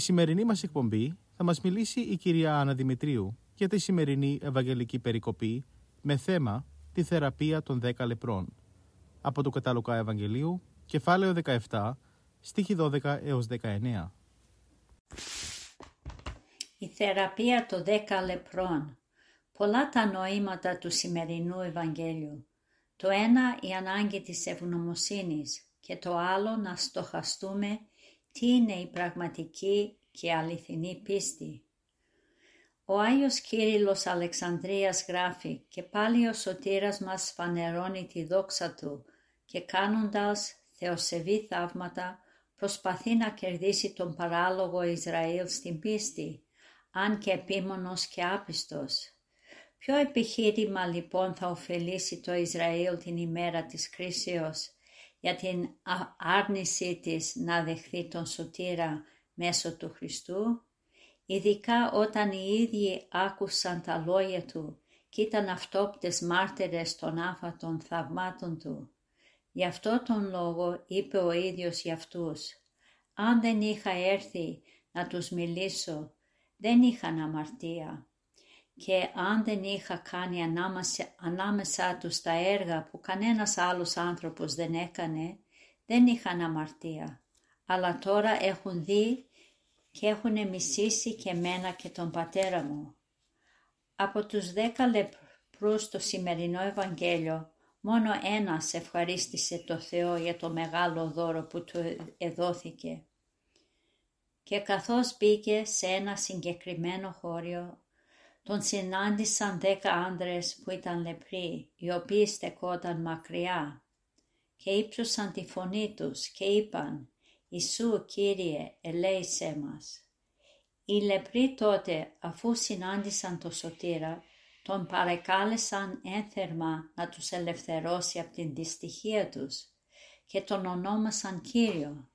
Σημερινή μας εκπομπή θα μας μιλήσει η κυρία Άννα Δημητρίου για τη σημερινή Ευαγγελική Περικοπή με θέμα τη θεραπεία των 10 λεπρών από το Καταλουκά Ευαγγελίου, κεφάλαιο 17, στίχη 12 έως 19. Η θεραπεία των 10 λεπρών. Πολλά τα νοήματα του σημερινού Ευαγγέλιου. Το ένα η ανάγκη της ευγνωμοσύνης και το άλλο να στοχαστούμε τι είναι η πραγματική και αληθινή πίστη; Ο Άγιος Κύριλλος Αλεξανδρίας γράφει και πάλι ο σωτήρας μας φανερώνει τη δόξα του και κάνοντας θεοσεβή θαύματα προσπαθεί να κερδίσει τον παράλογο Ισραήλ στην πίστη, αν και επίμονος και άπιστος. Ποιο επιχείρημα λοιπόν θα ωφελήσει το Ισραήλ την ημέρα της κρίσεως; Για την άρνησή της να δεχθεί τον σωτήρα μέσω του Χριστού, ειδικά όταν οι ίδιοι άκουσαν τα λόγια Του και ήταν αυτόπτες μάρτυρες των άφατων θαυμάτων Του. Γι' αυτό τον λόγο είπε ο ίδιος για αυτούς «Αν δεν είχα έρθει να τους μιλήσω, δεν είχαν αμαρτία και αν δεν είχα κάνει ανάμεσα, ανάμεσά τους τα έργα που κανένας άλλος άνθρωπος δεν έκανε, δεν είχαν αμαρτία. Αλλά τώρα έχουν δει και έχουν μισήσει και μένα και τον πατέρα μου. Από τους δέκα λεπρούς στο σημερινό Ευαγγέλιο, μόνο ένας ευχαρίστησε το Θεό για το μεγάλο δώρο που του εδόθηκε. Και καθώς μπήκε σε ένα συγκεκριμένο χώριο, τον συνάντησαν δέκα άντρες που ήταν λεπροί, οι οποίοι στεκόταν μακριά και ύψωσαν τη φωνή τους και είπαν «Ιησού Κύριε, ελέησέ μας». Οι λεπροί τότε, αφού συνάντησαν το σωτήρα, τον παρεκάλεσαν ένθερμα να τους ελευθερώσει από την δυστυχία τους και τον ονόμασαν Κύριο.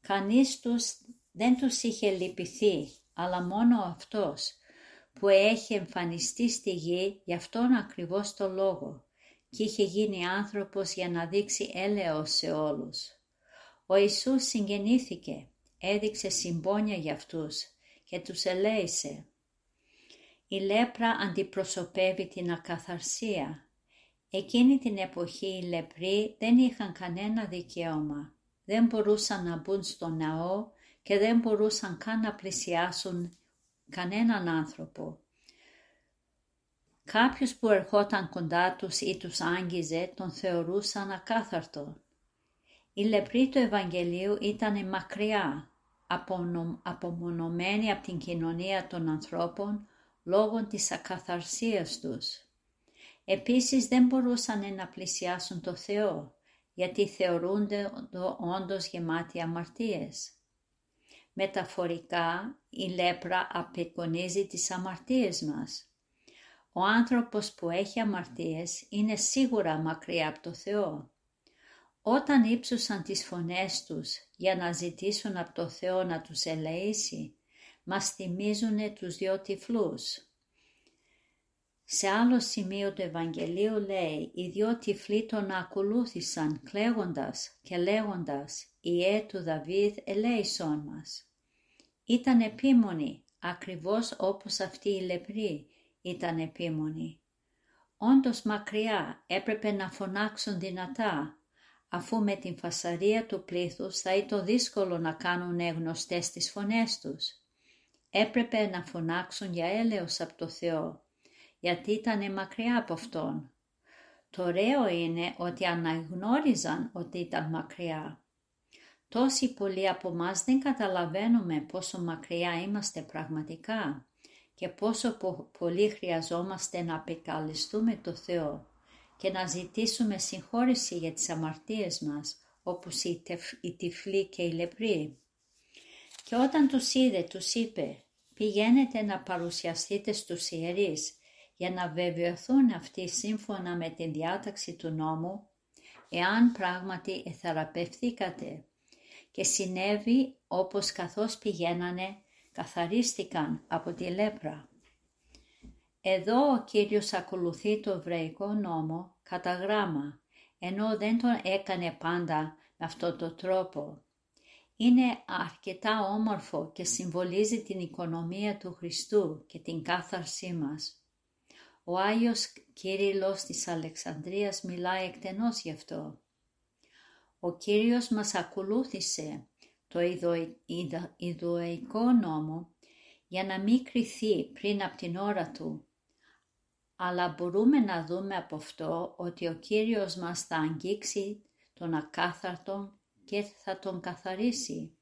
Κανείς τους δεν τους είχε λυπηθεί, αλλά μόνο αυτός που έχει εμφανιστεί στη γη για αυτόν ακριβώς το λόγο και είχε γίνει άνθρωπος για να δείξει έλεος σε όλους. Ο Ιησούς συγγεννήθηκε, έδειξε συμπόνια για αυτούς και τους ελέησε. Η λέπρα αντιπροσωπεύει την ακαθαρσία. Εκείνη την εποχή οι λεπροί δεν είχαν κανένα δικαίωμα. Δεν μπορούσαν να μπουν στο ναό και δεν μπορούσαν καν να πλησιάσουν κανέναν άνθρωπο. Κάποιος που ερχόταν κοντά τους ή τους άγγιζε τον θεωρούσαν ακάθαρτο. Οι λεπροί του Ευαγγελίου ήταν μακριά, απομονωμένοι από την κοινωνία των ανθρώπων λόγω της ακαθαρσίας τους. Επίσης δεν μπορούσαν να πλησιάσουν το Θεό, γιατί θεωρούνται όντως γεμάτοι αμαρτίες. Μεταφορικά, η λέπρα απεικονίζει τις αμαρτίες μας. Ο άνθρωπος που έχει αμαρτίες είναι σίγουρα μακριά από το Θεό. Όταν ύψωσαν τις φωνές τους για να ζητήσουν από το Θεό να τους ελεήσει, μας θυμίζουν τους δυο τυφλούς. Σε άλλο σημείο του Ευαγγελίου λέει «Οι δυο τυφλοί τον ακολούθησαν κλαίγοντας και λέγοντας «Ιε του Δαβίδ ελέησόν μας». Ήταν επίμονοι, ακριβώς όπως αυτοί οι λεπροί ήταν επίμονοι. Όντως μακριά έπρεπε να φωνάξουν δυνατά, αφού με την φασαρία του πλήθους θα ήταν δύσκολο να κάνουν γνωστές τις φωνές τους. Έπρεπε να φωνάξουν για έλεος από το Θεό, γιατί ήταν μακριά από Αυτόν. Το ωραίο είναι ότι αναγνώριζαν ότι ήταν μακριά. Τόσοι πολλοί από μας δεν καταλαβαίνουμε πόσο μακριά είμαστε πραγματικά και πόσο πολύ χρειαζόμαστε να απεκαλεστούμε το Θεό και να ζητήσουμε συγχώρηση για τις αμαρτίες μας, όπως οι τυφλοί και οι λεπροί. Και όταν τους είδε, τους είπε, πηγαίνετε να παρουσιαστείτε στους ιερείς για να βεβαιωθούν αυτοί σύμφωνα με την διάταξη του νόμου, εάν πράγματι εθεραπευθήκατε. Και συνέβη όπως καθώς πηγαίνανε, καθαρίστηκαν από τη λέπρα. Εδώ ο Κύριος ακολουθεί το εβραϊκό νόμο κατά γράμμα, ενώ δεν τον έκανε πάντα με αυτόν τον τρόπο. Είναι αρκετά όμορφο και συμβολίζει την οικονομία του Χριστού και την κάθαρσή μας. Ο Άγιος Κύριλλος της Αλεξανδρίας μιλάει εκτενώς γι' αυτό. Ο Κύριος μας ακολούθησε το ιδωικό νόμο για να μην κριθεί πριν από την ώρα του. Αλλά μπορούμε να δούμε από αυτό ότι ο Κύριος μας θα αγγίξει τον ακάθαρτο και θα τον καθαρίσει.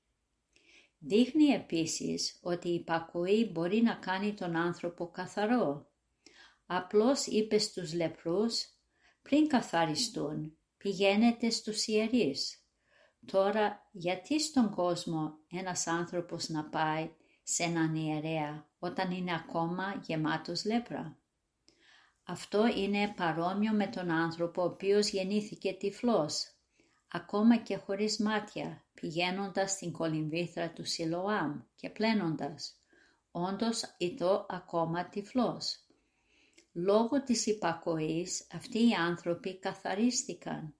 Δείχνει επίσης ότι η υπακοή μπορεί να κάνει τον άνθρωπο καθαρό. Απλώς είπε στους λεπρούς, πριν καθαριστούν, πηγαίνετε στους ιερείς. Τώρα γιατί στον κόσμο ένας άνθρωπος να πάει σε έναν ιερέα όταν είναι ακόμα γεμάτος λέπρα; Αυτό είναι παρόμοιο με τον άνθρωπο ο οποίος γεννήθηκε τυφλός, ακόμα και χωρίς μάτια, πηγαίνοντας στην κολυμβήθρα του Σιλοάμ και πλένοντας, όντως ητό ακόμα τυφλός. Λόγω της υπακοής αυτοί οι άνθρωποι καθαρίστηκαν.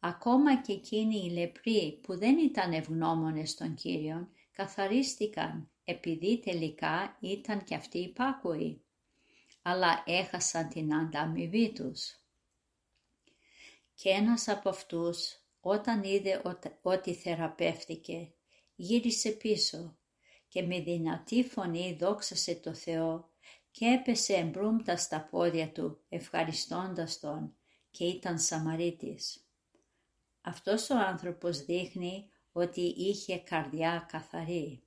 Ακόμα και εκείνοι οι λεπροί που δεν ήταν ευγνώμονες των Κύριων καθαρίστηκαν επειδή τελικά ήταν και αυτοί υπάκοοι, αλλά έχασαν την ανταμοιβή τους. Και ένας από αυτούς όταν είδε ότι θεραπεύτηκε γύρισε πίσω και με δυνατή φωνή δόξασε το Θεό και έπεσε εμπρούμτα στα πόδια του ευχαριστώντας τον και ήταν Σαμαρίτης. Αυτός ο άνθρωπος δείχνει ότι είχε καρδιά καθαρή.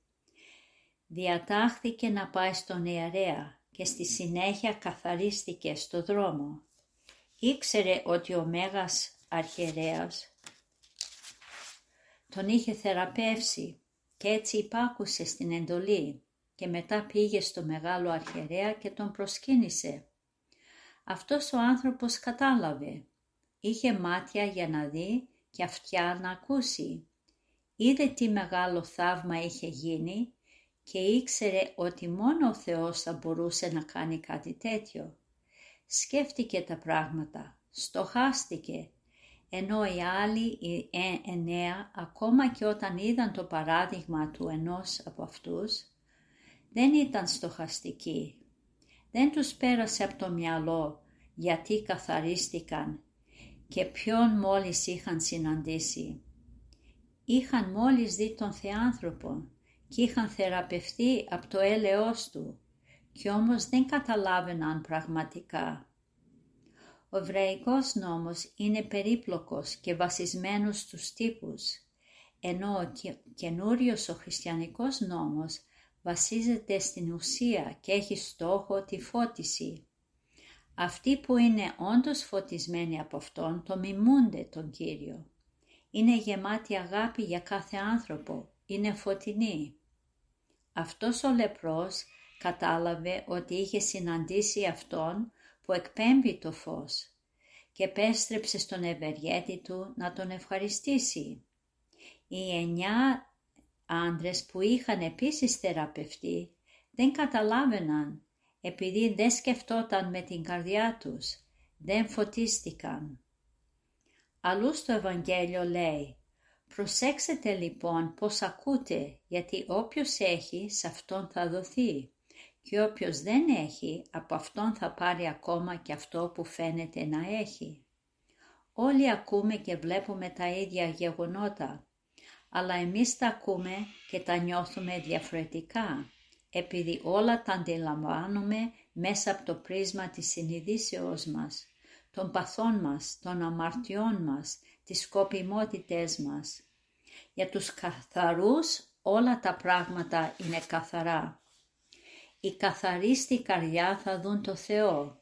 Διατάχθηκε να πάει στον ιερέα και στη συνέχεια καθαρίστηκε στο δρόμο. Ήξερε ότι ο Μέγας Αρχιερέας τον είχε θεραπεύσει και έτσι υπάκουσε στην εντολή και μετά πήγε στο μεγάλο αρχιερέα και τον προσκύνησε. Αυτός ο άνθρωπος κατάλαβε. Είχε μάτια για να δει και αυτιά να ακούσει. Είδε τι μεγάλο θαύμα είχε γίνει και ήξερε ότι μόνο ο Θεός θα μπορούσε να κάνει κάτι τέτοιο. Σκέφτηκε τα πράγματα, στοχάστηκε, ενώ οι άλλοι οι ε, εννέα ακόμα και όταν είδαν το παράδειγμα του ενός από αυτούς, δεν ήταν στοχαστικοί. Δεν τους πέρασε από το μυαλό γιατί καθαρίστηκαν και ποιον μόλις είχαν συναντήσει. Είχαν μόλις δει τον Θεάνθρωπο και είχαν θεραπευτεί από το έλεος του και όμως δεν καταλάβαιναν πραγματικά. Ο Εβραϊκός νόμος είναι περίπλοκος και βασισμένος στους τύπους, ενώ ο καινούριος ο χριστιανικός νόμος βασίζεται στην ουσία και έχει στόχο τη φώτιση. Αυτοί που είναι όντως φωτισμένοι από Αυτόν το μιμούνται τον Κύριο. Είναι γεμάτοι αγάπη για κάθε άνθρωπο, είναι φωτεινοί. Αυτός ο λεπρός κατάλαβε ότι είχε συναντήσει Αυτόν που εκπέμπει το φως και πέστρεψε στον ευεργέτη του να τον ευχαριστήσει. Οι εννιά άντρες που είχαν επίσης θεραπευτεί δεν καταλάβαιναν επειδή δεν σκεφτόταν με την καρδιά τους, δεν φωτίστηκαν. Αλλού στο Ευαγγέλιο λέει «Προσέξτε λοιπόν πως ακούτε, γιατί όποιος έχει σε αυτόν θα δοθεί και όποιος δεν έχει από αυτόν θα πάρει ακόμα και αυτό που φαίνεται να έχει». Όλοι ακούμε και βλέπουμε τα ίδια γεγονότα, αλλά εμείς τα ακούμε και τα νιώθουμε διαφορετικά, επειδή όλα τα αντιλαμβάνουμε μέσα από το πρίσμα της συνειδήσεώς μας, των παθών μας, των αμαρτιών μας, τις σκοπιμότητές μας. Για τους καθαρούς όλα τα πράγματα είναι καθαρά. Οι καθαροί στη καρδιά θα δουν το Θεό.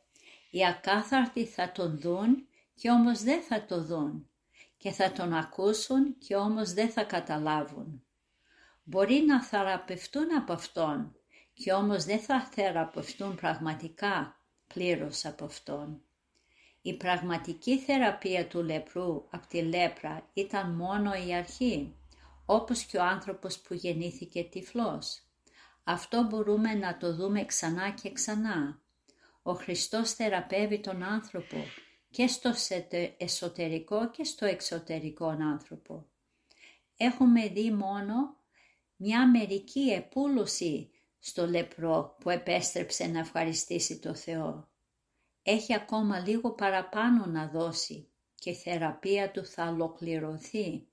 Οι ακάθαρτοι θα τον δουν και όμως δεν θα το δουν και θα τον ακούσουν και όμως δεν θα καταλάβουν. Μπορεί να θεραπευτούν από Αυτόν και όμως δεν θα θεραπευτούν πραγματικά πλήρως από Αυτόν. Η πραγματική θεραπεία του λεπρού από τη λέπρα ήταν μόνο η αρχή, όπως και ο άνθρωπος που γεννήθηκε τυφλός. Αυτό μπορούμε να το δούμε ξανά και ξανά. Ο Χριστός θεραπεύει τον άνθρωπο και στο εσωτερικό και στο εξωτερικό άνθρωπο. Έχουμε δει μόνο μια μερική επούλωση στο λεπρό που επέστρεψε να ευχαριστήσει το Θεό. Έχει ακόμα λίγο παραπάνω να δώσει και η θεραπεία του θα ολοκληρωθεί.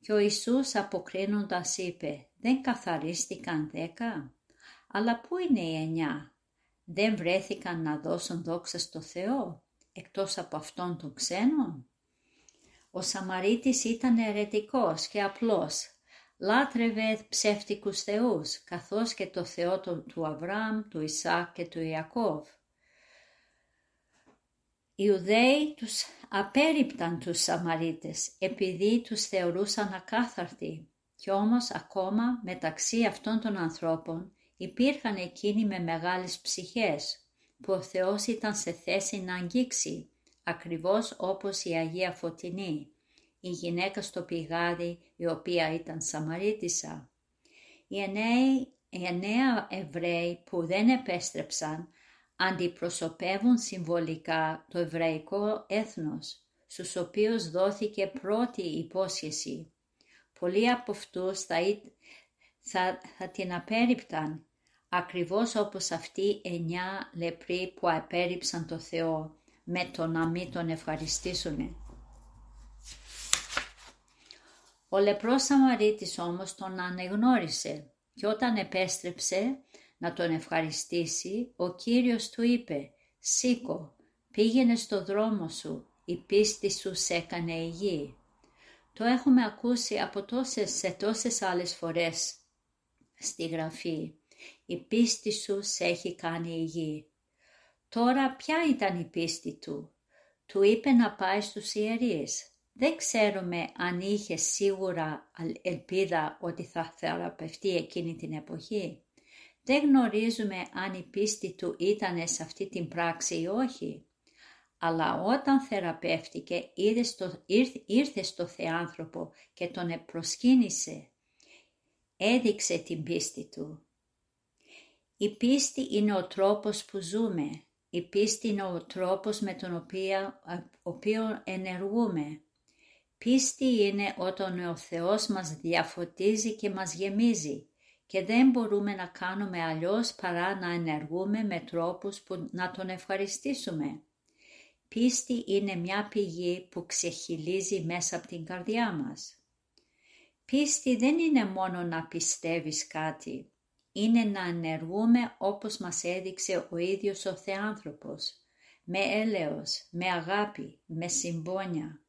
Και ο Ιησούς αποκρίνοντας είπε «Δεν καθαρίστηκαν δέκα, αλλά πού είναι οι εννιά, δεν βρέθηκαν να δώσουν δόξα στο Θεό» εκτός από αυτόν των ξένων. Ο Σαμαρίτης ήταν ερετικός και απλός, λάτρευε ψεύτικους θεούς, καθώς και το Θεό του Αβραάμ, του Ισάκ και του Ιακώβ. Οι Ιουδαίοι τους απέριπταν τους Σαμαρίτες επειδή τους θεωρούσαν ακάθαρτοι κι όμως ακόμα μεταξύ αυτών των ανθρώπων υπήρχαν εκείνοι με μεγάλες ψυχές που ο Θεός ήταν σε θέση να αγγίξει, ακριβώς όπως η Αγία Φωτεινή, η γυναίκα στο πηγάδι η οποία ήταν Σαμαρίτισσα. Οι εννέα, Εβραίοι που δεν επέστρεψαν αντιπροσωπεύουν συμβολικά το εβραϊκό έθνος, στους οποίους δόθηκε πρώτη υπόσχεση. Πολλοί από αυτούς θα, θα, θα την απέριπταν ακριβώς όπως αυτοί οι εννιά λεπροί που απέρριψαν το Θεό με το να μην τον ευχαριστήσουν. Ο λεπρός Σαμαρίτης όμως τον ανεγνώρισε και όταν επέστρεψε να τον ευχαριστήσει, ο Κύριος του είπε «Σήκω, πήγαινε στο δρόμο σου, η πίστη σου σε έκανε υγιή». Το έχουμε ακούσει από τόσες σε τόσες άλλες φορές στη Γραφή η πίστη σου σε έχει κάνει υγιή. Τώρα ποια ήταν η πίστη του; Του είπε να πάει στους ιερείς. Δεν ξέρουμε αν είχε σίγουρα ελπίδα ότι θα θεραπευτεί εκείνη την εποχή. Δεν γνωρίζουμε αν η πίστη του ήταν σε αυτή την πράξη ή όχι. Αλλά όταν θεραπεύτηκε ήρθε στο Θεάνθρωπο και τον προσκύνησε. Έδειξε την πίστη του. Η πίστη είναι ο τρόπος που ζούμε. Η πίστη είναι ο τρόπος με τον οποίο, οποίο ενεργούμε. Πίστη είναι όταν ο Θεός μας διαφωτίζει και μας γεμίζει και δεν μπορούμε να κάνουμε αλλιώς παρά να ενεργούμε με τρόπους που να τον ευχαριστήσουμε. Πίστη είναι μια πηγή που ξεχυλίζει μέσα από την καρδιά μας. Πίστη δεν είναι μόνο να πιστεύεις κάτι είναι να ενεργούμε όπως μας έδειξε ο ίδιος ο Θεάνθρωπος, με έλεος, με αγάπη, με συμπόνια.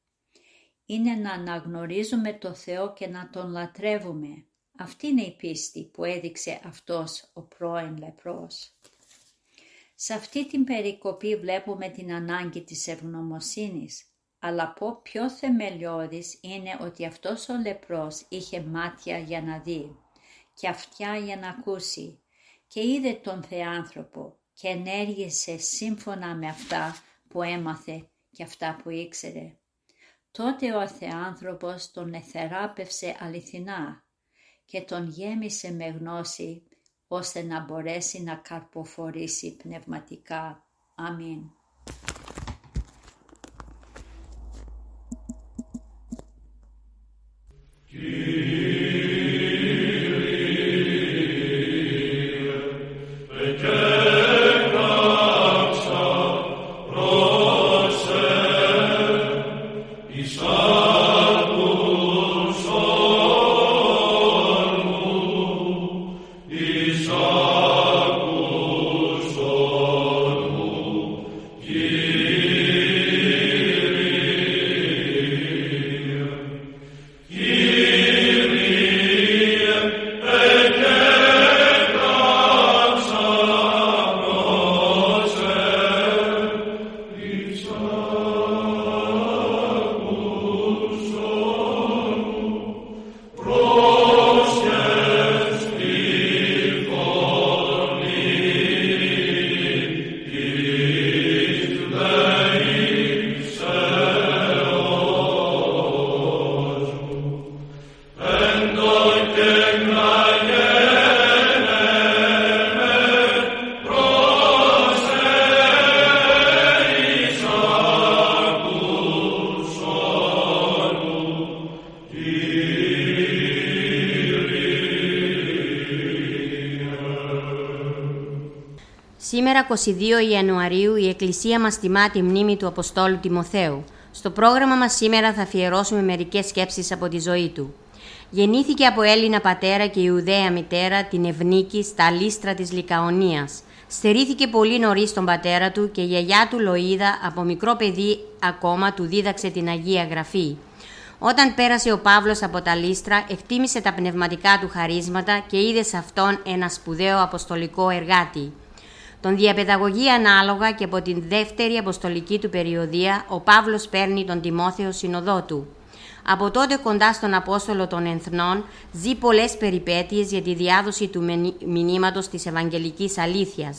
Είναι να αναγνωρίζουμε το Θεό και να Τον λατρεύουμε. Αυτή είναι η πίστη που έδειξε αυτός ο πρώην λεπρός. Σε αυτή την περικοπή βλέπουμε την ανάγκη της ευγνωμοσύνης, αλλά πω πιο θεμελιώδης είναι ότι αυτός ο λεπρός είχε μάτια για να δει και αυτιά για να ακούσει και είδε τον Θεάνθρωπο και ενέργησε σύμφωνα με αυτά που έμαθε και αυτά που ήξερε. Τότε ο Θεάνθρωπος τον εθεράπευσε αληθινά και τον γέμισε με γνώση ώστε να μπορέσει να καρποφορήσει πνευματικά. Αμήν. Here Σήμερα 22 Ιανουαρίου η Εκκλησία μας τιμά τη μνήμη του Αποστόλου Τιμοθέου. Στο πρόγραμμα μας σήμερα θα αφιερώσουμε μερικές σκέψεις από τη ζωή του. Γεννήθηκε από Έλληνα πατέρα και Ιουδαία μητέρα την Ευνίκη στα λίστρα της Λικαονίας. Στερήθηκε πολύ νωρίς τον πατέρα του και η γιαγιά του Λοίδα από μικρό παιδί ακόμα του δίδαξε την Αγία Γραφή. Όταν πέρασε ο Παύλος από τα λίστρα, εκτίμησε τα πνευματικά του χαρίσματα και είδε σε αυτόν ένα σπουδαίο αποστολικό εργάτη. Τον διαπαιδαγωγεί ανάλογα και από την δεύτερη αποστολική του περιοδία, ο Παύλος παίρνει τον Τιμόθεο συνοδό του. Από τότε κοντά στον Απόστολο των Ενθνών ζει πολλές περιπέτειες για τη διάδοση του μηνύματος της Ευαγγελικής Αλήθειας.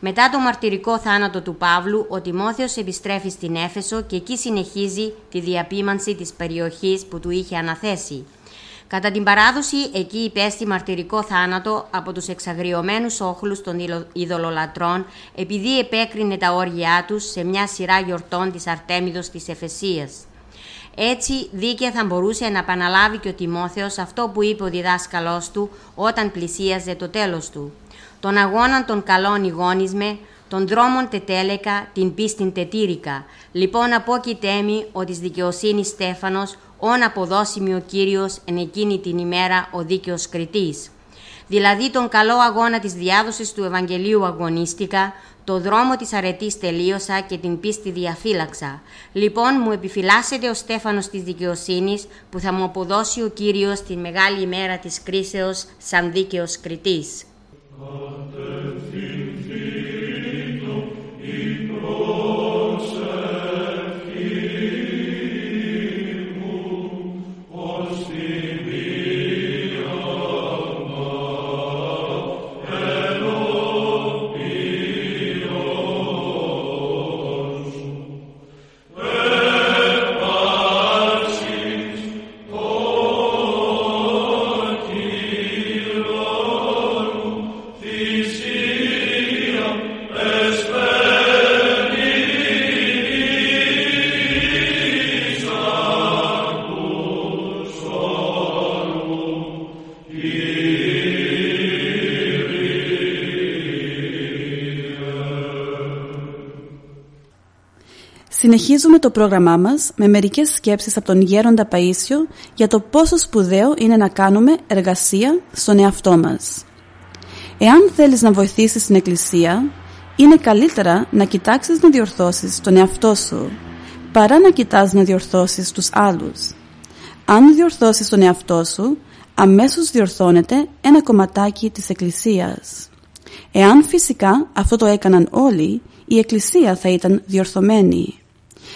Μετά το μαρτυρικό θάνατο του Παύλου, ο Τιμόθεος επιστρέφει στην Έφεσο και εκεί συνεχίζει τη διαπίμανση της περιοχής που του είχε αναθέσει. Κατά την παράδοση, εκεί υπέστη μαρτυρικό θάνατο από τους εξαγριωμένους όχλους των ειδωλολατρών επειδή επέκρινε τα όργια τους σε μια σειρά γιορτών της Αρτέμιδος της Εφεσίας. Έτσι δίκαια θα μπορούσε να επαναλάβει και ο Τιμόθεος αυτό που είπε ο διδάσκαλός του όταν πλησίαζε το τέλος του. Τον αγώνα των καλών ηγόνισμε, των δρόμων τετέλεκα, την πίστην τετήρικα. Λοιπόν απόκειτέμι ο της δικαιοσύνης Στέφανος, όν αποδώσιμη ο Κύριος εν εκείνη την ημέρα ο δίκαιος κριτής. Δηλαδή τον καλό αγώνα της διάδοσης του Ευαγγελίου αγωνίστηκα, το δρόμο της αρετής τελείωσα και την πίστη διαφύλαξα. Λοιπόν μου επιφυλάσσεται ο Στέφανος της δικαιοσύνης που θα μου αποδώσει ο Κύριος την μεγάλη ημέρα της κρίσεως σαν δίκαιος κριτής. Συνεχίζουμε το πρόγραμμά μας με μερικές σκέψεις από τον Γέροντα Παΐσιο για το πόσο σπουδαίο είναι να κάνουμε εργασία στον εαυτό μας. Εάν θέλεις να βοηθήσεις την Εκκλησία, είναι καλύτερα να κοιτάξεις να διορθώσεις τον εαυτό σου, παρά να κοιτάς να διορθώσεις τους άλλους. Αν διορθώσεις τον εαυτό σου, αμέσως διορθώνεται ένα κομματάκι της Εκκλησίας. Εάν φυσικά αυτό το έκαναν όλοι, η Εκκλησία θα ήταν διορθωμένη.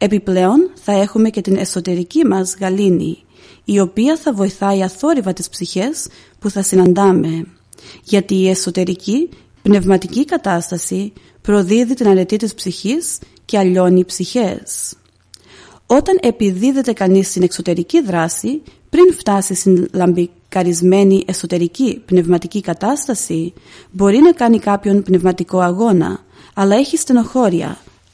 Επιπλέον θα έχουμε και την εσωτερική μας γαλήνη, η οποία θα βοηθάει αθόρυβα τις ψυχές που θα συναντάμε. Γιατί η εσωτερική πνευματική κατάσταση προδίδει την αρετή της ψυχής και αλλιώνει ψυχές. Όταν επιδίδεται κανείς στην εξωτερική δράση, πριν φτάσει στην λαμπικαρισμένη εσωτερική πνευματική κατάσταση, μπορεί να κάνει κάποιον πνευματικό αγώνα, αλλά έχει στενοχώρια,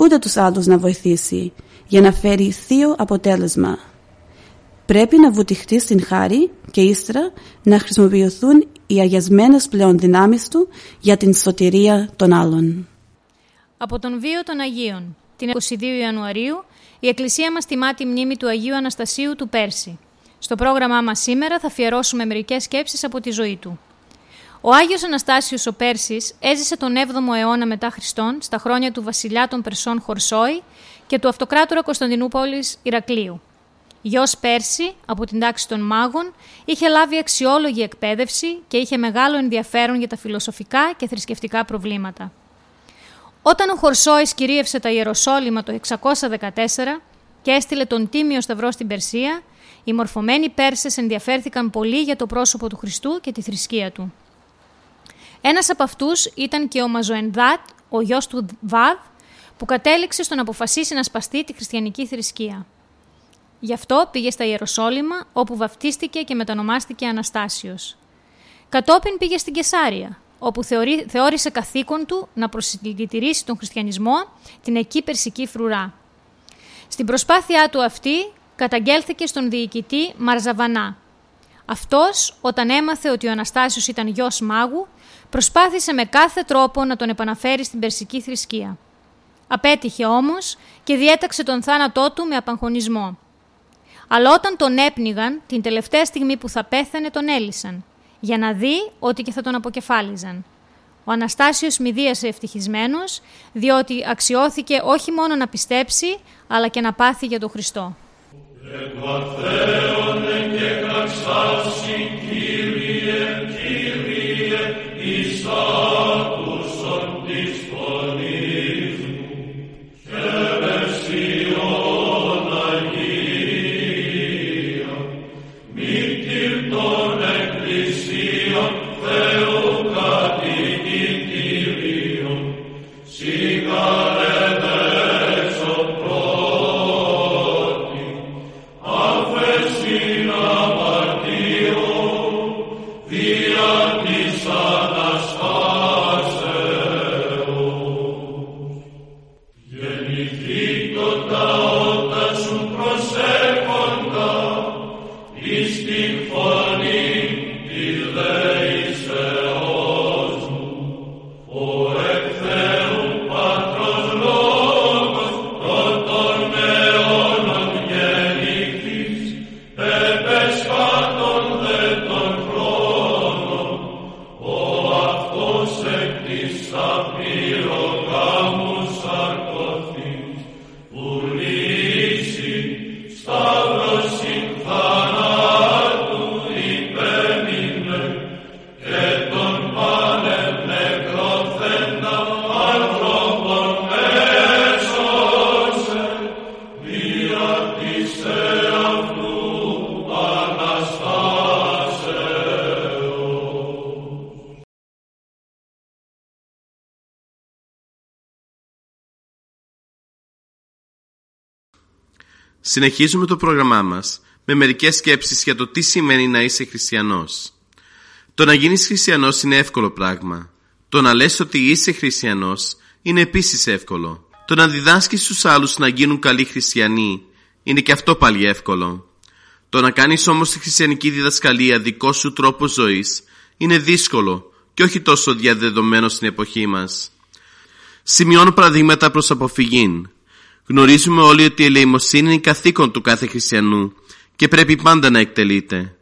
ούτε τους άλλους να βοηθήσει για να φέρει θείο αποτέλεσμα. Πρέπει να βουτυχτεί στην χάρη και ύστερα να χρησιμοποιηθούν οι αγιασμένες πλέον δυνάμεις του για την σωτηρία των άλλων. Από τον βίο των Αγίων, την 22 Ιανουαρίου, η Εκκλησία μας τιμά τη μνήμη του Αγίου Αναστασίου του Πέρση. Στο πρόγραμμά μας σήμερα θα αφιερώσουμε μερικές σκέψεις από τη ζωή του. Ο Άγιος Αναστάσιος ο Πέρσης έζησε τον 7ο αιώνα μετά Χριστόν στα χρόνια του βασιλιά των Περσών Χορσόη και του αυτοκράτορα Κωνσταντινούπολης Ηρακλείου. Γιος Πέρση, από την τάξη των μάγων, είχε λάβει αξιόλογη εκπαίδευση και είχε μεγάλο ενδιαφέρον για τα φιλοσοφικά και θρησκευτικά προβλήματα. Όταν ο Χορσόης κυρίευσε τα Ιεροσόλυμα το 614 και έστειλε τον Τίμιο Σταυρό στην Περσία, οι μορφωμένοι Πέρσες ενδιαφέρθηκαν πολύ για το πρόσωπο του Χριστού και τη θρησκεία του. Ένας από αυτούς ήταν και ο Μαζοενδάτ, ο γιος του Βαδ, που κατέληξε στο να αποφασίσει να σπαστεί τη χριστιανική θρησκεία. Γι' αυτό πήγε στα Ιεροσόλυμα, όπου βαφτίστηκε και μετανομάστηκε Αναστάσιος. Κατόπιν πήγε στην Κεσάρια, όπου θεωρεί, θεώρησε καθήκον του να προσυλλητηρήσει τον χριστιανισμό την εκεί περσική φρουρά. Στην προσπάθειά του αυτή καταγγέλθηκε στον διοικητή Μαρζαβανά. Αυτός, όταν έμαθε ότι ο Αναστάσιος ήταν γιος μάγου, προσπάθησε με κάθε τρόπο να τον επαναφέρει στην περσική θρησκεία. Απέτυχε όμως και διέταξε τον θάνατό του με απαγχωνισμό. Αλλά όταν τον έπνιγαν, την τελευταία στιγμή που θα πέθανε τον έλυσαν, για να δει ότι και θα τον αποκεφάλιζαν. Ο Αναστάσιος μηδίασε ευτυχισμένος, διότι αξιώθηκε όχι μόνο να πιστέψει, αλλά και να πάθει για τον Χριστό. He Συνεχίζουμε το πρόγραμμά μας με μερικές σκέψεις για το τι σημαίνει να είσαι χριστιανός. Το να γίνεις χριστιανός είναι εύκολο πράγμα. Το να λες ότι είσαι χριστιανός είναι επίσης εύκολο. Το να διδάσκεις στους άλλους να γίνουν καλοί χριστιανοί είναι και αυτό πάλι εύκολο. Το να κάνεις όμως τη χριστιανική διδασκαλία δικό σου τρόπο ζωής είναι δύσκολο και όχι τόσο διαδεδομένο στην εποχή μας. Σημειώνω παραδείγματα προς αποφυγήν. Γνωρίζουμε όλοι ότι η ελεημοσύνη είναι καθήκον του κάθε χριστιανού και πρέπει πάντα να εκτελείται.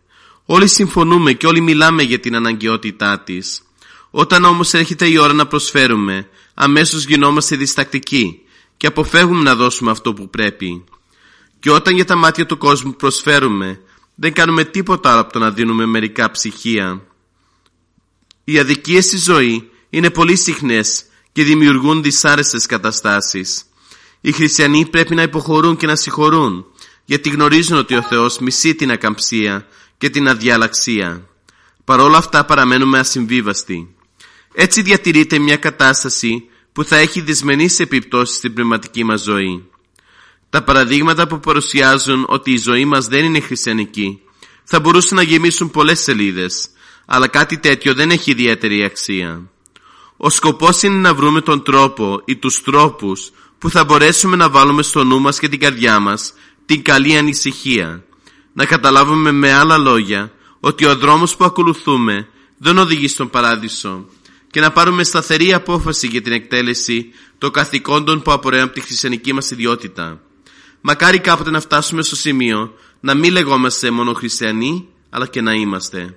Όλοι συμφωνούμε και όλοι μιλάμε για την αναγκαιότητά της. Όταν όμως έρχεται η ώρα να προσφέρουμε, αμέσως γινόμαστε διστακτικοί και αποφεύγουμε να δώσουμε αυτό που πρέπει. Και όταν για τα μάτια του κόσμου προσφέρουμε, δεν κάνουμε τίποτα άλλο από το να δίνουμε μερικά ψυχία. Οι αδικίες στη ζωή είναι πολύ συχνές και δημιουργούν δυσάρεστες καταστάσεις. Οι χριστιανοί πρέπει να υποχωρούν και να συγχωρούν, γιατί γνωρίζουν ότι ο Θεός μισεί την ακαμψία και την αδιαλαξία. Παρόλα αυτά παραμένουμε ασυμβίβαστοι. Έτσι διατηρείται μια κατάσταση που θα έχει δυσμενείς επιπτώσεις στην πνευματική μας ζωή. Τα παραδείγματα που παρουσιάζουν ότι η ζωή μας δεν είναι χριστιανική θα μπορούσαν να γεμίσουν πολλές σελίδες, αλλά κάτι τέτοιο δεν έχει ιδιαίτερη αξία. Ο σκοπός είναι να βρούμε τον τρόπο ή τους τρόπους που θα μπορέσουμε να βάλουμε στο νου μας και την καρδιά μας την καλή ανησυχία. Να καταλάβουμε με άλλα λόγια ότι ο δρόμος που ακολουθούμε δεν οδηγεί στον παράδεισο και να πάρουμε σταθερή απόφαση για την εκτέλεση των καθηκόντων που απορρέουν από τη χριστιανική μας ιδιότητα. Μακάρι κάποτε να φτάσουμε στο σημείο να μην λεγόμαστε μόνο χριστιανοί αλλά και να είμαστε.